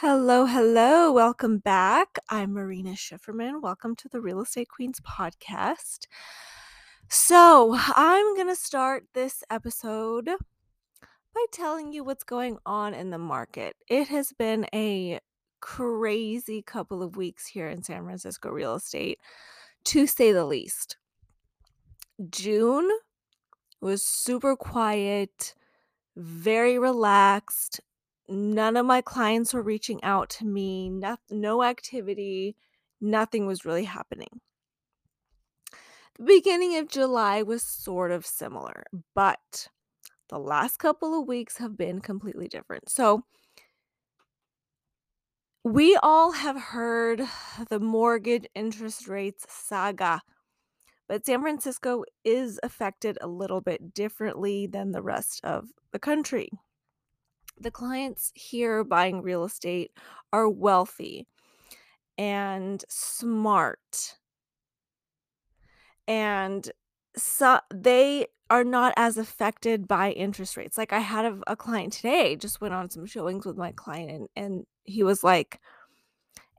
Hello, hello. Welcome back. I'm Marina Schifferman. Welcome to the Real Estate Queens podcast. So, I'm going to start this episode by telling you what's going on in the market. It has been a crazy couple of weeks here in San Francisco real estate, to say the least. June was super quiet, very relaxed none of my clients were reaching out to me, no, no activity, nothing was really happening. The beginning of July was sort of similar, but the last couple of weeks have been completely different. So, we all have heard the mortgage interest rates saga, but San Francisco is affected a little bit differently than the rest of the country the clients here buying real estate are wealthy and smart and so they are not as affected by interest rates. Like i had a, a client today just went on some showings with my client and, and he was like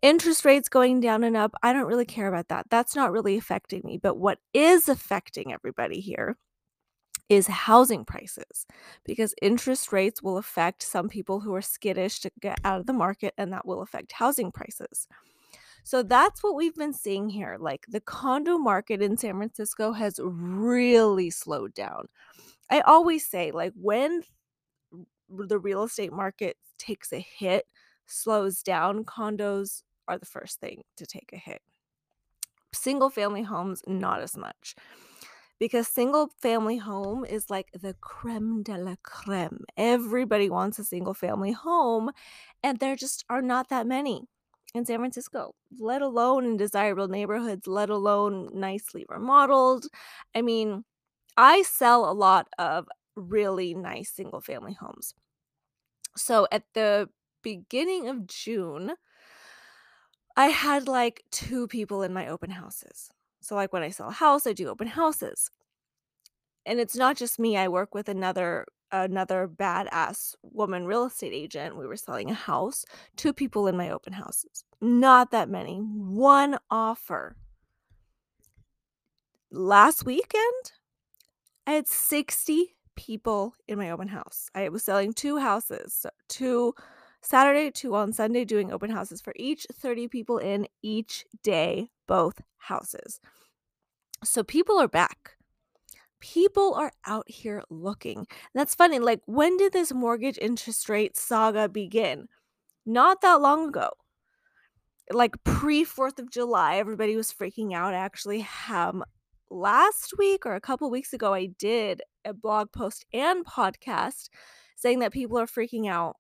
interest rates going down and up i don't really care about that. That's not really affecting me. But what is affecting everybody here is housing prices because interest rates will affect some people who are skittish to get out of the market and that will affect housing prices. So that's what we've been seeing here. Like the condo market in San Francisco has really slowed down. I always say, like, when the real estate market takes a hit, slows down, condos are the first thing to take a hit. Single family homes, not as much because single family home is like the creme de la creme. Everybody wants a single family home, and there just are not that many in San Francisco, let alone in desirable neighborhoods, let alone nicely remodeled. I mean, I sell a lot of really nice single family homes. So at the beginning of June, I had like two people in my open houses. So, like when I sell a house, I do open houses. And it's not just me. I work with another another badass woman real estate agent. We were selling a house, two people in my open houses. Not that many. One offer. Last weekend, I had 60 people in my open house. I was selling two houses, two Saturday, two on Sunday, doing open houses for each 30 people in each day, both houses. So people are back. People are out here looking. That's funny. Like, when did this mortgage interest rate saga begin? Not that long ago. Like pre 4th of July, everybody was freaking out. Actually, um, last week or a couple weeks ago, I did a blog post and podcast saying that people are freaking out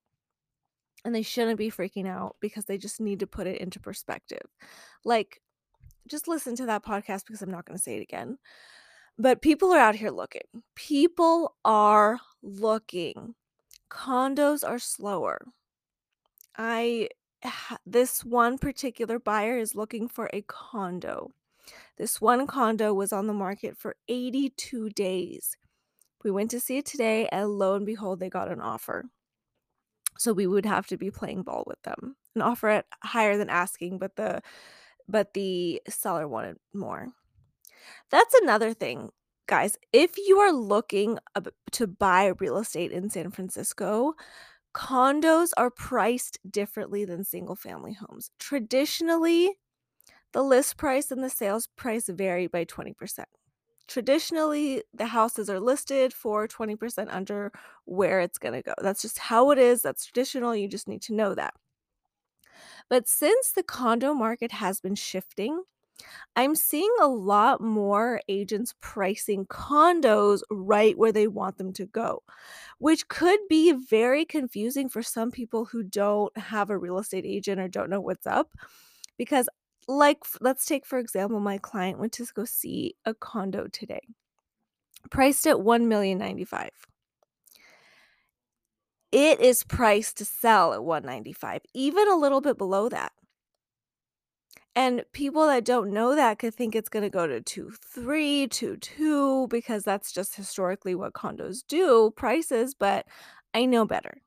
and they shouldn't be freaking out because they just need to put it into perspective. Like, just listen to that podcast because I'm not going to say it again. But people are out here looking. People are looking. Condos are slower. I this one particular buyer is looking for a condo. This one condo was on the market for 82 days. We went to see it today, and lo and behold, they got an offer. So we would have to be playing ball with them. An offer at higher than asking, but the but the seller wanted more. That's another thing, guys. If you are looking to buy real estate in San Francisco, condos are priced differently than single family homes. Traditionally, the list price and the sales price vary by 20%. Traditionally, the houses are listed for 20% under where it's going to go. That's just how it is. That's traditional. You just need to know that. But since the condo market has been shifting, I'm seeing a lot more agents pricing condos right where they want them to go, which could be very confusing for some people who don't have a real estate agent or don't know what's up. Because, like, let's take for example, my client went to go see a condo today, priced at one million ninety five. It is priced to sell at 195, even a little bit below that. And people that don't know that could think it's going to go to 2 3, 2 2 because that's just historically what condos do prices, but I know better.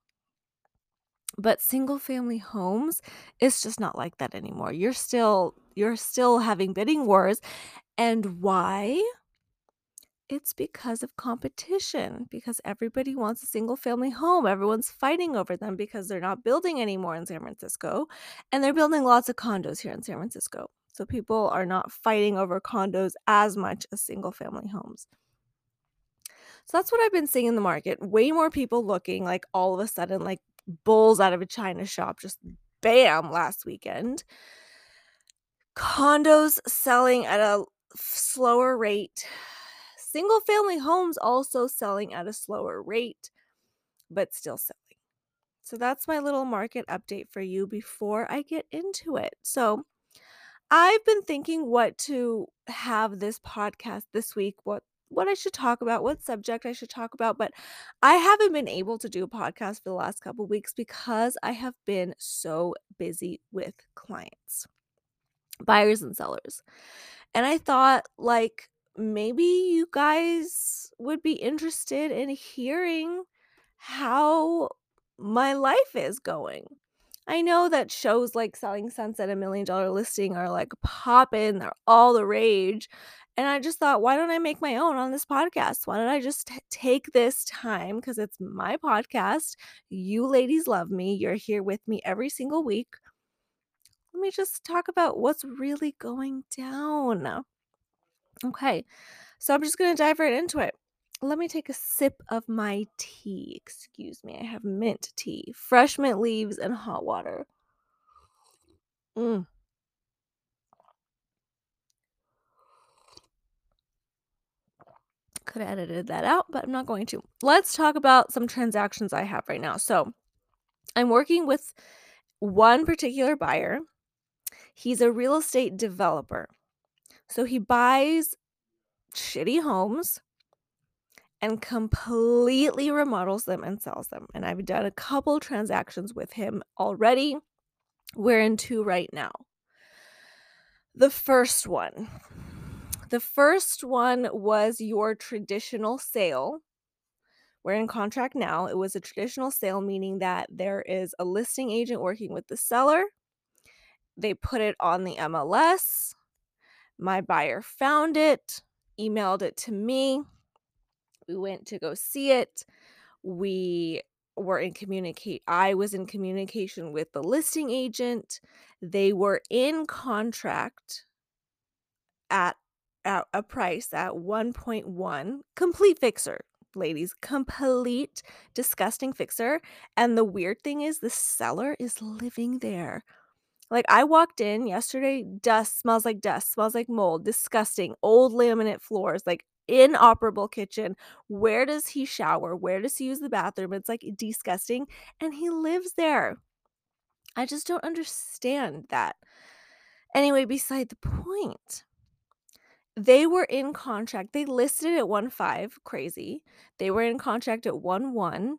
But single family homes, it's just not like that anymore. You're still you're still having bidding wars. And why? It's because of competition, because everybody wants a single family home. Everyone's fighting over them because they're not building anymore in San Francisco, and they're building lots of condos here in San Francisco. So people are not fighting over condos as much as single family homes. So that's what I've been seeing in the market. Way more people looking like all of a sudden like bulls out of a china shop just bam last weekend. Condos selling at a slower rate Single family homes also selling at a slower rate, but still selling. So that's my little market update for you before I get into it. So I've been thinking what to have this podcast this week, what what I should talk about, what subject I should talk about, but I haven't been able to do a podcast for the last couple weeks because I have been so busy with clients, buyers and sellers. And I thought like maybe you guys would be interested in hearing how my life is going. I know that shows like Selling Sunset, a million dollar listing are like popping, they're all the rage. And I just thought, why don't I make my own on this podcast? Why don't I just t- take this time because it's my podcast? You ladies love me. You're here with me every single week. Let me just talk about what's really going down. Okay, so I'm just going to dive right into it. Let me take a sip of my tea. Excuse me, I have mint tea, fresh mint leaves, and hot water. Mm. Could have edited that out, but I'm not going to. Let's talk about some transactions I have right now. So I'm working with one particular buyer. He's a real estate developer. So he buys shitty homes and completely remodels them and sells them. And I've done a couple transactions with him already. We're in two right now. The first one. The first one was your traditional sale. We're in contract now. It was a traditional sale, meaning that there is a listing agent working with the seller. They put it on the MLS. My buyer found it, emailed it to me. We went to go see it. We were in communicate I was in communication with the listing agent. They were in contract at at a price at 1.1 complete fixer ladies complete disgusting fixer and the weird thing is the seller is living there like I walked in yesterday, dust smells like dust, smells like mold, disgusting, old laminate floors, like inoperable kitchen. Where does he shower? Where does he use the bathroom? It's like disgusting. And he lives there. I just don't understand that. Anyway, beside the point, they were in contract. They listed at 1 5, crazy. They were in contract at 1.1.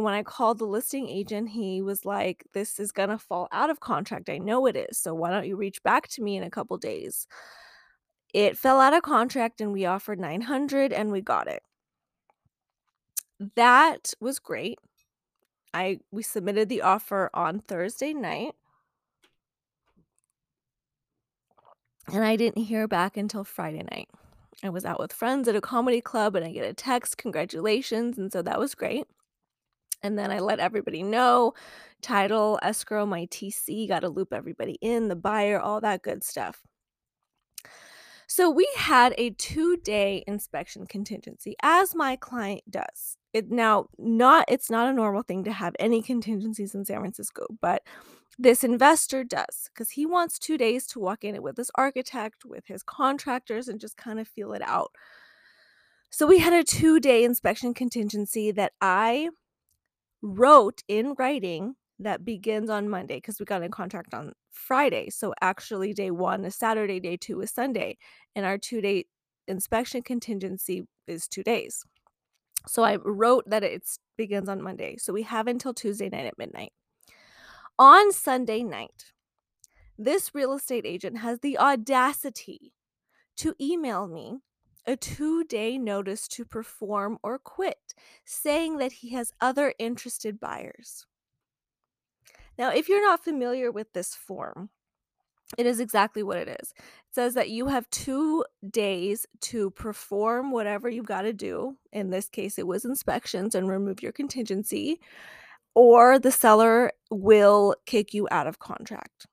And when I called the listing agent, he was like, This is going to fall out of contract. I know it is. So why don't you reach back to me in a couple days? It fell out of contract and we offered 900 and we got it. That was great. I we submitted the offer on Thursday night. And I didn't hear back until Friday night. I was out with friends at a comedy club and I get a text, congratulations. And so that was great. And then I let everybody know title, escrow, my TC, got to loop everybody in, the buyer, all that good stuff. So we had a two day inspection contingency, as my client does. It now not it's not a normal thing to have any contingencies in San Francisco, but this investor does because he wants two days to walk in it with his architect, with his contractors, and just kind of feel it out. So we had a two day inspection contingency that I wrote in writing that begins on Monday because we got in contract on Friday. So actually, day one is Saturday, day two is Sunday, and our two day inspection contingency is two days. So I wrote that it begins on Monday. So we have until Tuesday night at midnight. On Sunday night, this real estate agent has the audacity to email me a two day notice to perform or quit, saying that he has other interested buyers. Now, if you're not familiar with this form, it is exactly what it is. It says that you have 2 days to perform whatever you've gotta do. In this case, it was inspections and remove your contingency, or the seller will kick you out of contract.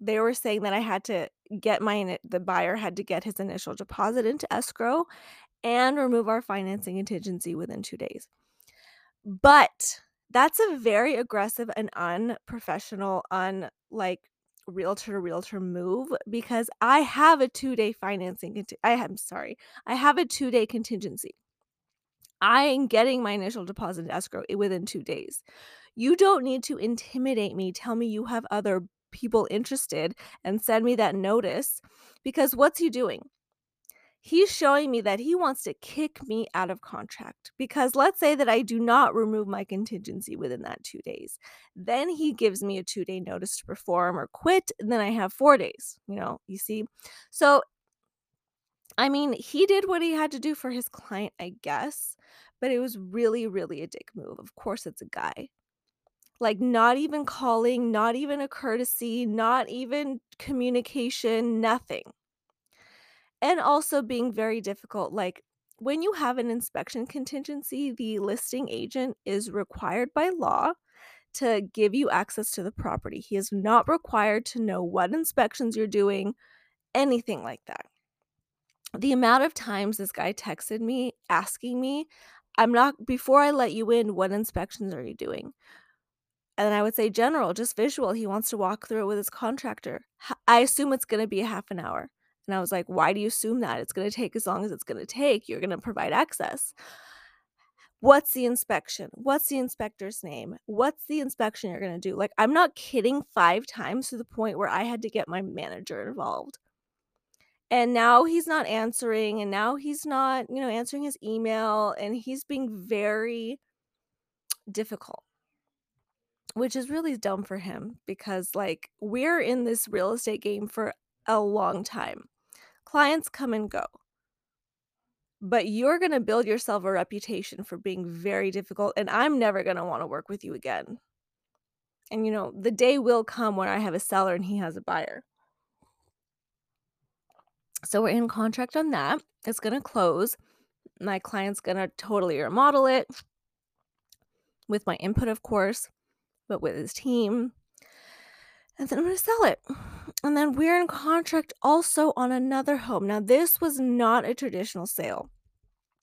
They were saying that I had to get my the buyer had to get his initial deposit into escrow and remove our financing contingency within 2 days. But that's a very aggressive and unprofessional, un like, realtor to realtor move because I have a 2-day financing I am sorry, I have a 2-day contingency. I am getting my initial deposit escrow within 2 days. You don't need to intimidate me, tell me you have other people interested, and send me that notice because what's he doing? He's showing me that he wants to kick me out of contract because let's say that I do not remove my contingency within that 2 days. Then he gives me a 2-day notice to perform or quit, and then I have 4 days, you know, you see? So I mean, he did what he had to do for his client, I guess, but it was really, really a dick move. Of course, it's a guy. Like, not even calling, not even a courtesy, not even communication, nothing. And also being very difficult, like, when you have an inspection contingency, the listing agent is required by law to give you access to the property. He is not required to know what inspections you're doing, anything like that. The amount of times this guy texted me asking me, "I'm not before I let you in, what inspections are you doing?" And then I would say, "General, just visual." He wants to walk through it with his contractor. I assume it's gonna be a half an hour." And I was like, "Why do you assume that? It's gonna take as long as it's gonna take. You're gonna provide access." "What's the inspection? What's the inspector's name? What's the inspection you're gonna do?" Like, I'm not kidding 5 times to the point where I had to get my manager involved. And now he's not answering, and now he's not, you know, answering his email, and he's being very difficult. Which is really dumb for him because, like, we're in this real estate game for a long time. Clients come and go. But you're gonna build yourself a reputation for being very difficult, and I'm never gonna wanna work with you again. And, you know, the day will come when I have a seller and he has a buyer. So we're in contract on that. It's gonna close. My client's gonna totally remodel it with my input, of course, but with his team. And then I'm gonna sell it. And then we're in contract also on another home. Now, this was not a traditional sale.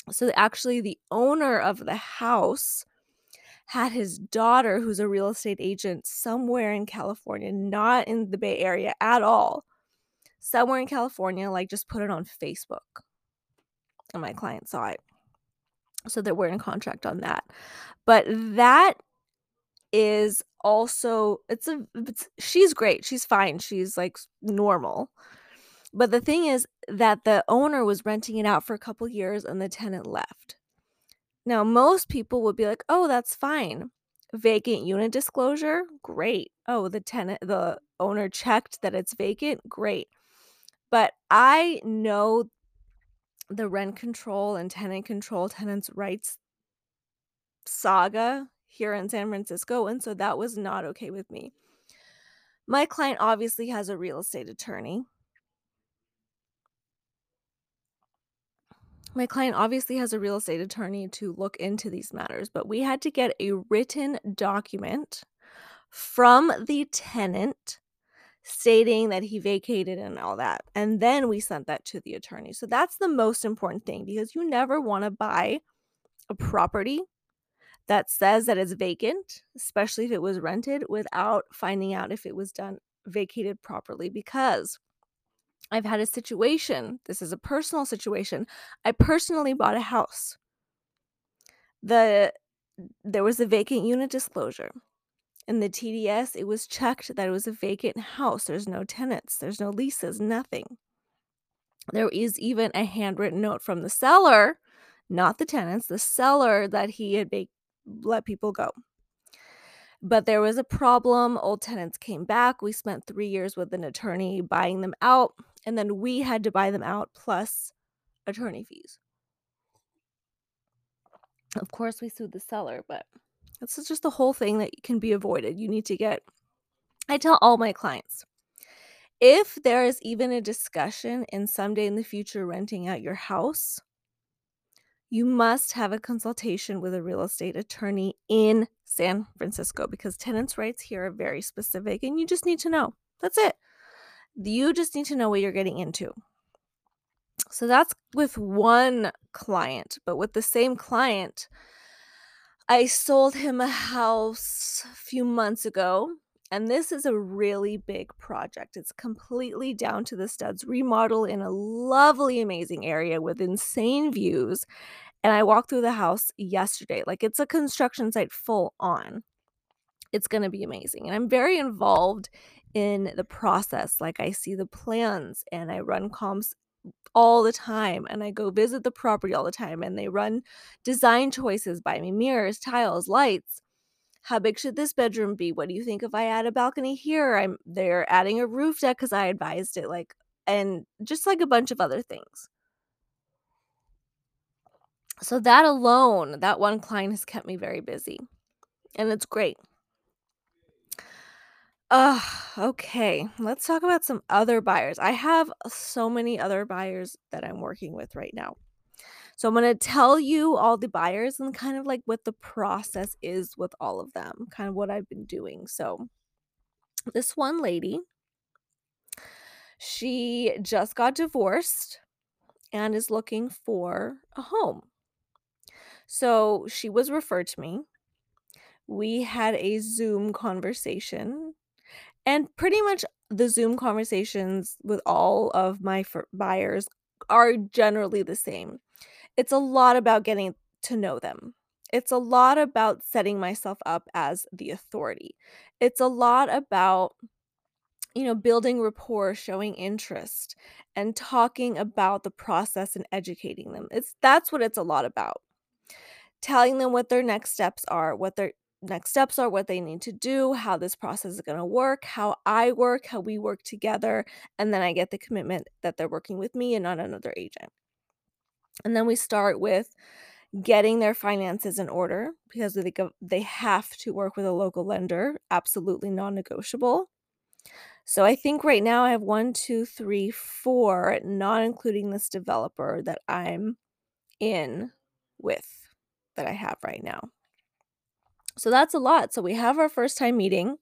So, actually, the owner of the house had his daughter, who's a real estate agent somewhere in California, not in the Bay Area at all. Somewhere in California, like, just put it on Facebook. And my client saw it. So that we're in contract on that. But that is also it's a it's she's great, she's fine, she's, like, normal. But the thing is that the owner was renting it out for a couple years and the tenant left. Now, most people would be like, "Oh, that's fine." Vacant unit disclosure? Great. Oh, the tenant the owner checked that it's vacant? Great. But I know the rent control and tenant control, tenants' rights saga here in San Francisco, and so that was not okay with me. My client obviously has a real estate attorney. My client obviously has a real estate attorney to look into these matters, but we had to get a written document from the tenant stating that he vacated and all that, and then we sent that to the attorney. So that's the most important thing because you never wanna buy a property that says that it's vacant, especially if it was rented, without finding out if it was done vacated properly because I've had a situation, this is a personal situation. I personally bought a house. The there was a vacant unit disclosure. In the TDS, it was checked that it was a vacant house. There's no tenants, there's no leases, nothing. There is even a handwritten note from the seller, not the tenants, the seller that he had let people go. But there was a problem, old tenants came back, we spent 3 years with an attorney buying them out, and then we had to buy them out plus attorney fees. Of course, we sued the seller, but This is just the whole thing that can be avoided. You need to get I tell all my clients if there is even a discussion in someday in the future renting out your house, you must have a consultation with a real estate attorney in San Francisco because tenants' rights here are very specific and you just need to know. That's it. You just need to know what you're getting into. So that's with one client, but with the same client, I sold him a house a few months ago and this is a really big project. It's completely down to the studs, remodel in a lovely, amazing area with insane views. And I walked through the house yesterday. Like it's a construction site full on. It's going to be amazing. And I'm very involved in the process. Like I see the plans and I run comps all the time and I go visit the property all the time and they run design choices by me mirrors, tiles, lights how big should this bedroom be? What do you think if I add a balcony here? I'm they're adding a roof deck because I advised it, like, and just like a bunch of other things. So that alone, that one client has kept me very busy. And it's great. Uh, okay. Let's talk about some other buyers. I have so many other buyers that I'm working with right now. So I'm going to tell you all the buyers and kind of like what the process is with all of them, kind of what I've been doing. So this one lady, she just got divorced and is looking for a home. So she was referred to me. We had a Zoom conversation, and pretty much the Zoom conversations with all of my buyers are generally the same it's a lot about getting to know them. It's a lot about setting myself up as the authority. It's a lot about you know, building rapport, showing interest, and talking about the process and educating them. It's that's what it's a lot about. Telling them what their next steps are, what their next steps are, what they need to do, how this process is going to work, how I work, how we work together, and then I get the commitment that they're working with me and not another agent. And then we start with getting their finances in order because they they have to work with a local lender, absolutely non-negotiable. So I think right now I have one, two, three, four, not including this developer that I'm in with that I have right now. So that's a lot. So we have our first time meeting.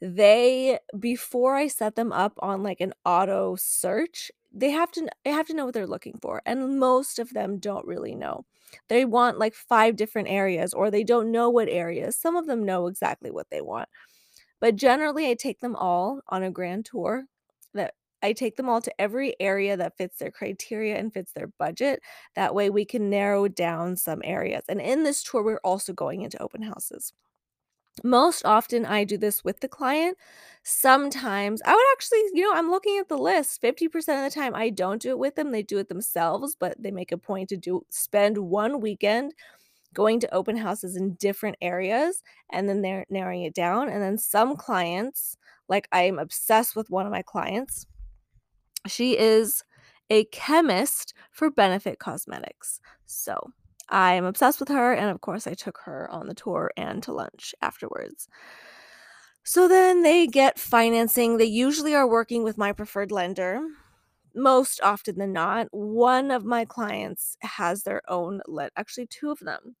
They before I set them up on like an auto search, they have to they have to know what they're looking for and most of them don't really know. They want like five different areas or they don't know what areas. Some of them know exactly what they want. But generally i take them all on a grand tour that i take them all to every area that fits their criteria and fits their budget. That way we can narrow down some areas. And in this tour we're also going into open houses most often, I do this with the client. Sometimes I would actually, you know, I'm looking at the list. 50% of the time, I don't do it with them. They do it themselves, but they make a point to do spend one weekend going to open houses in different areas and then they're narrowing it down. And then some clients, like I am obsessed with one of my clients. She is a chemist for Benefit Cosmetics. So I am obsessed with her, and of course, I took her on the tour and to lunch afterwards. So then they get financing. They usually are working with my preferred lender. Most often than not, one of my clients has their own let actually two of them.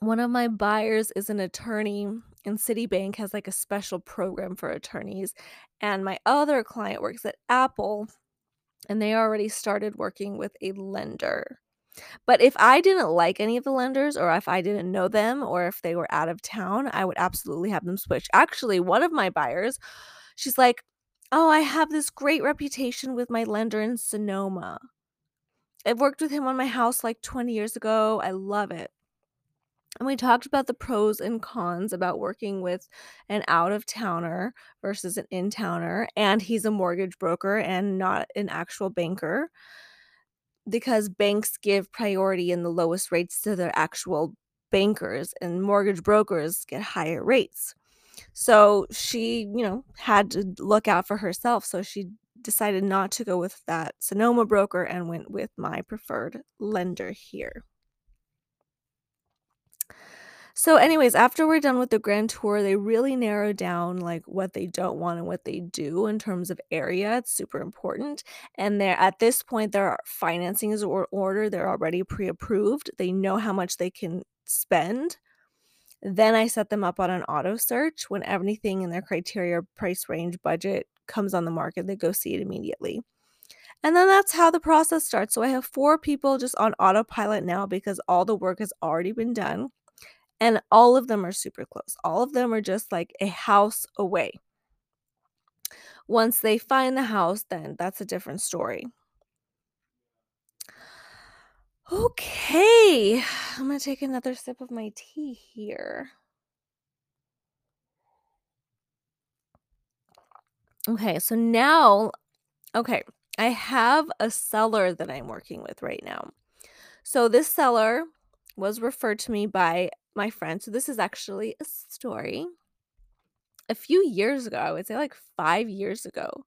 One of my buyers is an attorney and Citibank has like a special program for attorneys and my other client works at Apple and they already started working with a lender. But if I didn't like any of the lenders, or if I didn't know them, or if they were out of town, I would absolutely have them switch. Actually, one of my buyers, she's like, Oh, I have this great reputation with my lender in Sonoma. I've worked with him on my house like 20 years ago. I love it. And we talked about the pros and cons about working with an out of towner versus an in towner. And he's a mortgage broker and not an actual banker because banks give priority and the lowest rates to their actual bankers, and mortgage brokers get higher rates. So she, you know, had to look out for herself. So she decided not to go with that Sonoma broker and went with my preferred lender here. So, anyways, after we're done with the grand tour, they really narrow down, like, what they don't want and what they do in terms of area, it's super important, and they're at this point, their financing is or order, they're already pre-approved, they know how much they can spend. Then I set them up on an auto search when anything in their criteria, price range, budget comes on the market, they go see it immediately. And then that's how the process starts, so I have 4 people just on autopilot now because all the work has already been done, and all of them are super close, all of them are just, like, a house away. Once they find the house, then that's a different story. Okay, I'm gonna take another sip of my tea here. Okay, so now okay, I have a seller that I'm working with right now. So this seller was referred to me by my friend, so this is actually a story. A few years ago, I would say, like, 5 years ago,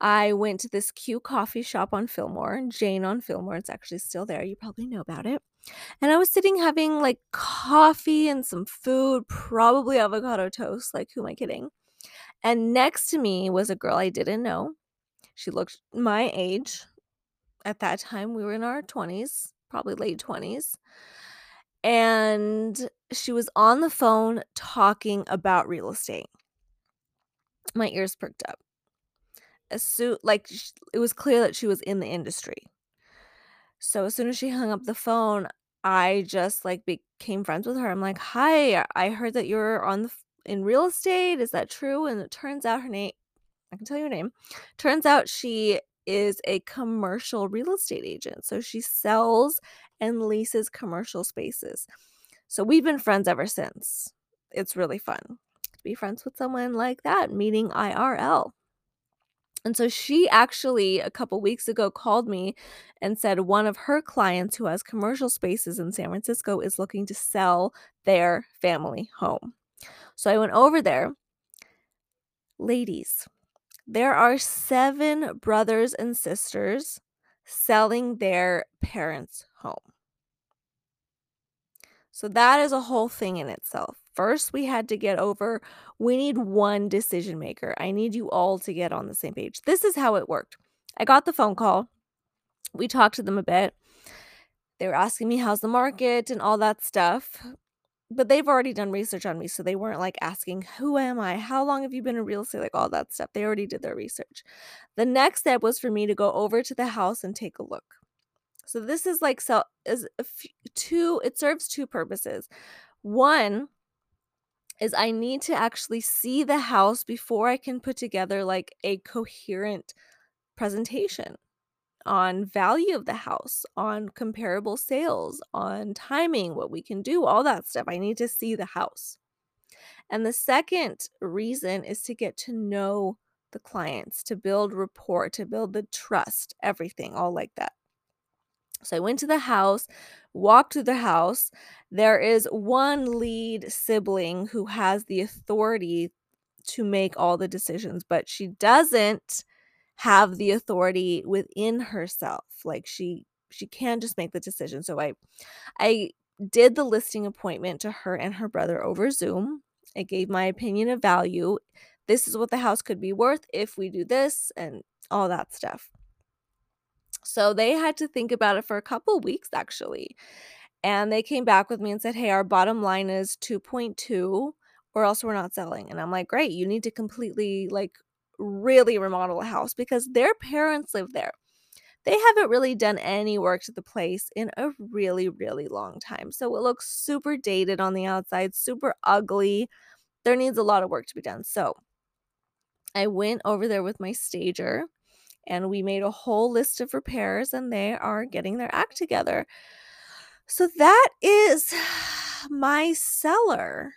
I went to this cute coffee shop on Fillmore, Jane on Fillmore, it's actually still there, you probably know about it, and I was sitting having, like, coffee and some food, probably avocado toast, like, who am I kidding? And next to me was a girl I didn't know. She looked my age. At that time, we were in our 20s, probably late 20s. And she was on the phone talking about real estate. My ears perked up. As soo like, it was clear that she was in the industry. So as soon as she hung up the phone, I just, like, became friends with her, I'm like, "Hi, I heard that you're on the in real estate, is that true?" And it turns out her name I can tell you her name. Turns out she is a commercial real estate agent, so she sells and leases commercial spaces. So we've been friends ever since. It's really fun to be friends with someone like that, meeting IRL. And so she actually, a couple weeks ago, called me and said one of her clients who has commercial spaces in San Francisco is looking to sell their family home. So I went over there. Ladies, there are 7 brothers and sisters selling their parents' home. So that is a whole thing in itself. First, we had to get over, we need one decision maker. I need you all to get on the same page. This is how it worked. I got the phone call. We talked to them a bit. They were asking me how's the market and all that stuff. But they've already done research on me, so they weren't, like, asking, "Who am I? How long have you been in real estate?" Like, all that stuff. They already did their research. The next step was for me to go over to the house and take a look. So this is, like, so is 2 it serves 2 purposes. 1 is I need to actually see the house before I can put together, like, a coherent presentation on value of the house, on comparable sales, on timing, what we can do, all that stuff. I need to see the house. And the second reason is to get to know the clients, to build rapport, to build the trust, everything, all like that. So I went to the house, walked through the house. There is one lead sibling who has the authority to make all the decisions, but she doesn't have the authority within herself. Like, she she can't just make the decision. So I I did the listing appointment to her and her brother over Zoom. I gave my opinion of value. This is what the house could be worth if we do this and all that stuff. So they had to think about it for a couple weeks, actually. And they came back with me and said, "Hey, our bottom line is 2.2 or else we're not selling." And I'm like, "Great, you need to completely, like, really remodel a house," because their parents live there. They haven't really done any work to the place in a really, really long time. So it looks super dated on the outside, super ugly. There needs a lot of work to be done. So I went over there with my stager and we made a whole list of repairs and they are getting their act together. So that is my seller.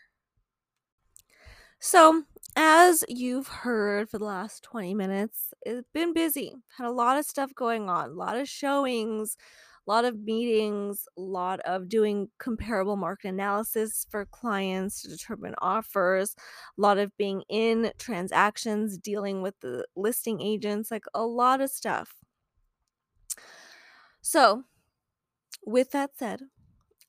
So, as you've heard for the last 20 minutes, it's been busy. Had a lot of stuff going on, a lot of showings, a lot of meetings, a lot of doing comparable market analysis for clients to determine offers, a lot of being in transactions, dealing with the listing agents, like a lot of stuff. So, with that said,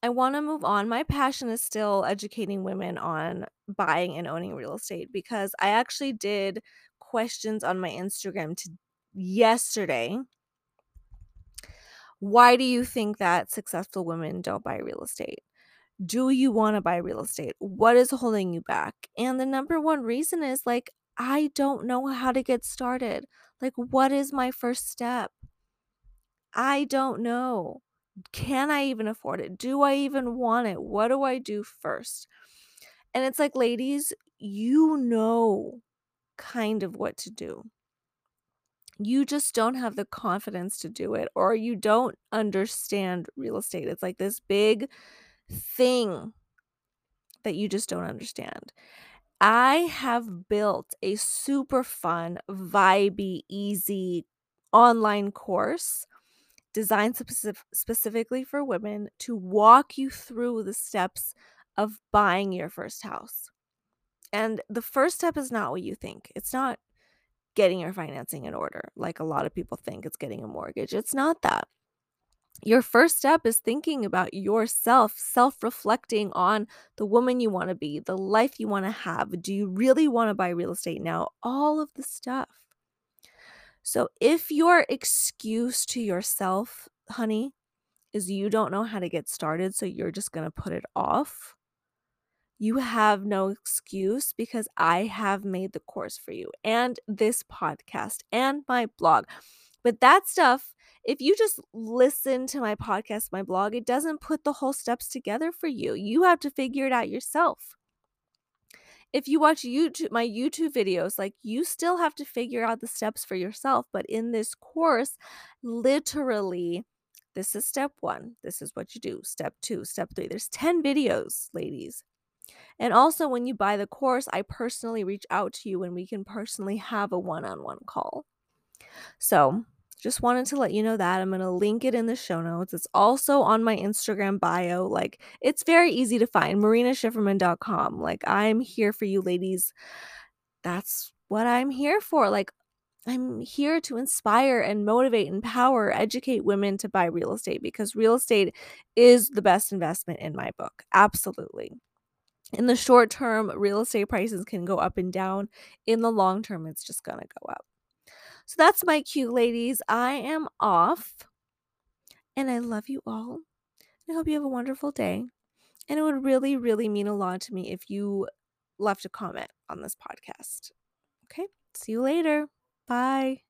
I wanna move on. My passion is still educating women on buying and owning real estate because I actually did questions on my Instagram to yesterday. Why do you think that successful women don't buy real estate? Do you wanna buy real estate? What is holding you back? And the number one reason is, like, I don't know how to get started. Like, what is my first step? I don't know. Can I even afford it? Do I even want it? What do I do first? And it's like, ladies, you know kind of what to do. You just don't have the confidence to do it, or you don't understand real estate. It's like this big thing that you just don't understand. I have built a super fun, vibey, easy online course designed specif- specifically for women to walk you through the steps of buying your first house. And the first step is not what you think. It's not getting your financing in order, like a lot of people think it's getting a mortgage. It's not that. Your first step is thinking about yourself, self reflecting on the woman you want to be, the life you want to have. Do you really want to buy real estate now? All of the stuff. So, if your excuse to yourself, honey, is you don't know how to get started, so you're just going to put it off, you have no excuse because I have made the course for you and this podcast and my blog. But that stuff, if you just listen to my podcast, my blog, it doesn't put the whole steps together for you. You have to figure it out yourself. If you watch YouTube my YouTube videos, like you still have to figure out the steps for yourself, but in this course, literally this is step 1. This is what you do. Step 2, step 3. There's 10 videos, ladies. And also, when you buy the course, I personally reach out to you and we can personally have a one on one call. So, just wanted to let you know that. I'm going to link it in the show notes. It's also on my Instagram bio. Like, it's very easy to find marinaschifferman.com. Like, I'm here for you, ladies. That's what I'm here for. Like, I'm here to inspire and motivate, and empower, educate women to buy real estate because real estate is the best investment in my book. Absolutely. In the short term, real estate prices can go up and down. In the long term, it's just going to go up. So that's my cute ladies. I am off. And I love you all. I hope you have a wonderful day. And it would really, really mean a lot to me if you left a comment on this podcast. Okay. See you later. Bye.